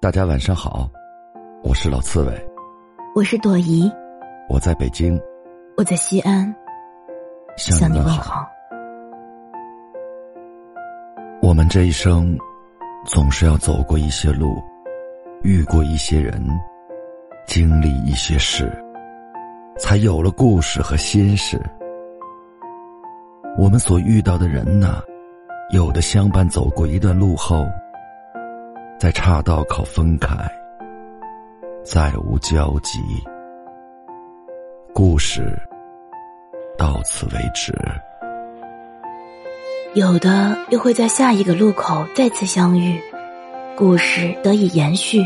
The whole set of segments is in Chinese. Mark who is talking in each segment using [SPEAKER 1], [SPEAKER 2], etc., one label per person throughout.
[SPEAKER 1] 大家晚上好，我是老刺猬，
[SPEAKER 2] 我是朵颐，
[SPEAKER 1] 我在北京，
[SPEAKER 2] 我在西安，
[SPEAKER 1] 向
[SPEAKER 2] 你问
[SPEAKER 1] 好。我们这一生，总是要走过一些路，遇过一些人，经历一些事，才有了故事和心事。我们所遇到的人呢，有的相伴走过一段路后。在岔道口分开，再无交集。故事到此为止。
[SPEAKER 2] 有的又会在下一个路口再次相遇，故事得以延续。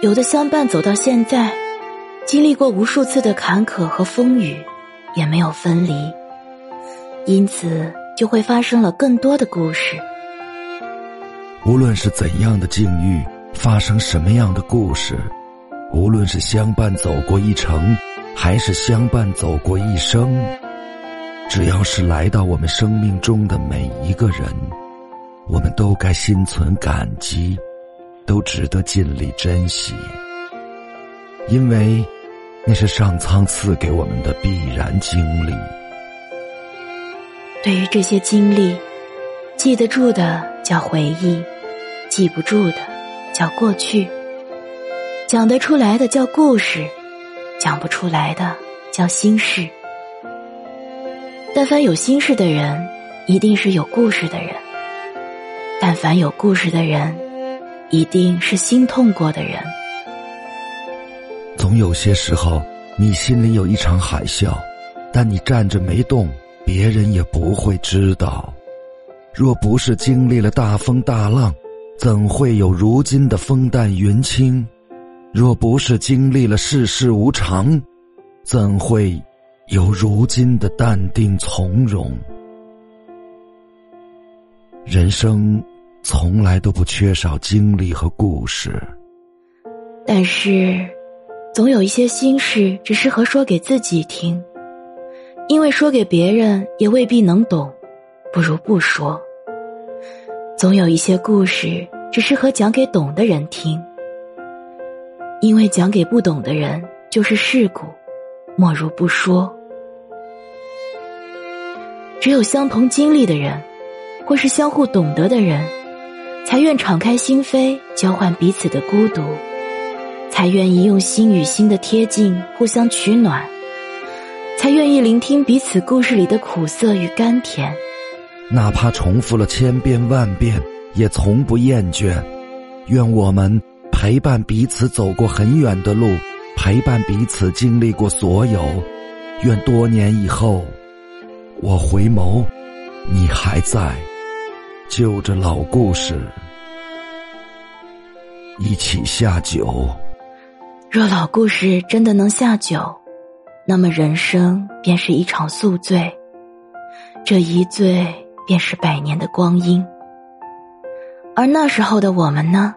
[SPEAKER 2] 有的相伴走到现在，经历过无数次的坎坷和风雨，也没有分离，因此就会发生了更多的故事。
[SPEAKER 1] 无论是怎样的境遇，发生什么样的故事，无论是相伴走过一程，还是相伴走过一生，只要是来到我们生命中的每一个人，我们都该心存感激，都值得尽力珍惜，因为那是上苍赐给我们的必然经历。
[SPEAKER 2] 对于这些经历，记得住的叫回忆。记不住的叫过去，讲得出来的叫故事，讲不出来的叫心事。但凡有心事的人，一定是有故事的人；但凡有故事的人，一定是心痛过的人。
[SPEAKER 1] 总有些时候，你心里有一场海啸，但你站着没动，别人也不会知道。若不是经历了大风大浪，怎会有如今的风淡云轻？若不是经历了世事无常，怎会有如今的淡定从容？人生从来都不缺少经历和故事，
[SPEAKER 2] 但是，总有一些心事只适合说给自己听，因为说给别人也未必能懂，不如不说。总有一些故事只适合讲给懂的人听，因为讲给不懂的人就是事故，莫如不说。只有相同经历的人，或是相互懂得的人，才愿敞开心扉，交换彼此的孤独，才愿意用心与心的贴近互相取暖，才愿意聆听彼此故事里的苦涩与甘甜。
[SPEAKER 1] 哪怕重复了千遍万遍，也从不厌倦。愿我们陪伴彼此走过很远的路，陪伴彼此经历过所有。愿多年以后，我回眸，你还在，就着老故事一起下酒。
[SPEAKER 2] 若老故事真的能下酒，那么人生便是一场宿醉。这一醉。便是百年的光阴，而那时候的我们呢，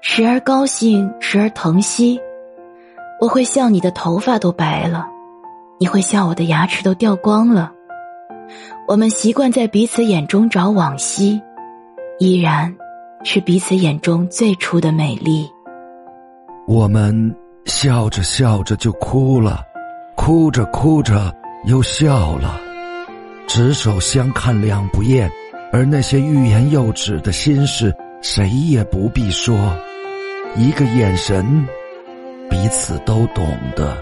[SPEAKER 2] 时而高兴，时而疼惜。我会笑你的头发都白了，你会笑我的牙齿都掉光了。我们习惯在彼此眼中找往昔，依然是彼此眼中最初的美丽。
[SPEAKER 1] 我们笑着笑着就哭了，哭着哭着又笑了。执手相看两不厌，而那些欲言又止的心事，谁也不必说，一个眼神，彼此都懂得。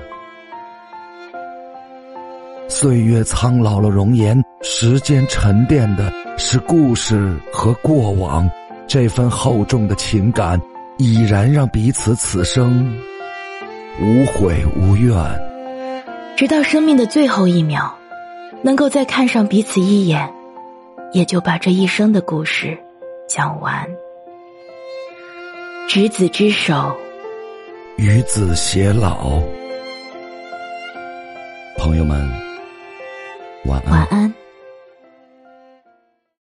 [SPEAKER 1] 岁月苍老了容颜，时间沉淀的是故事和过往，这份厚重的情感，已然让彼此此生无悔无怨，
[SPEAKER 2] 直到生命的最后一秒。能够再看上彼此一眼，也就把这一生的故事讲完。执子之手，
[SPEAKER 1] 与子偕老。朋友们，晚安。
[SPEAKER 2] 晚安。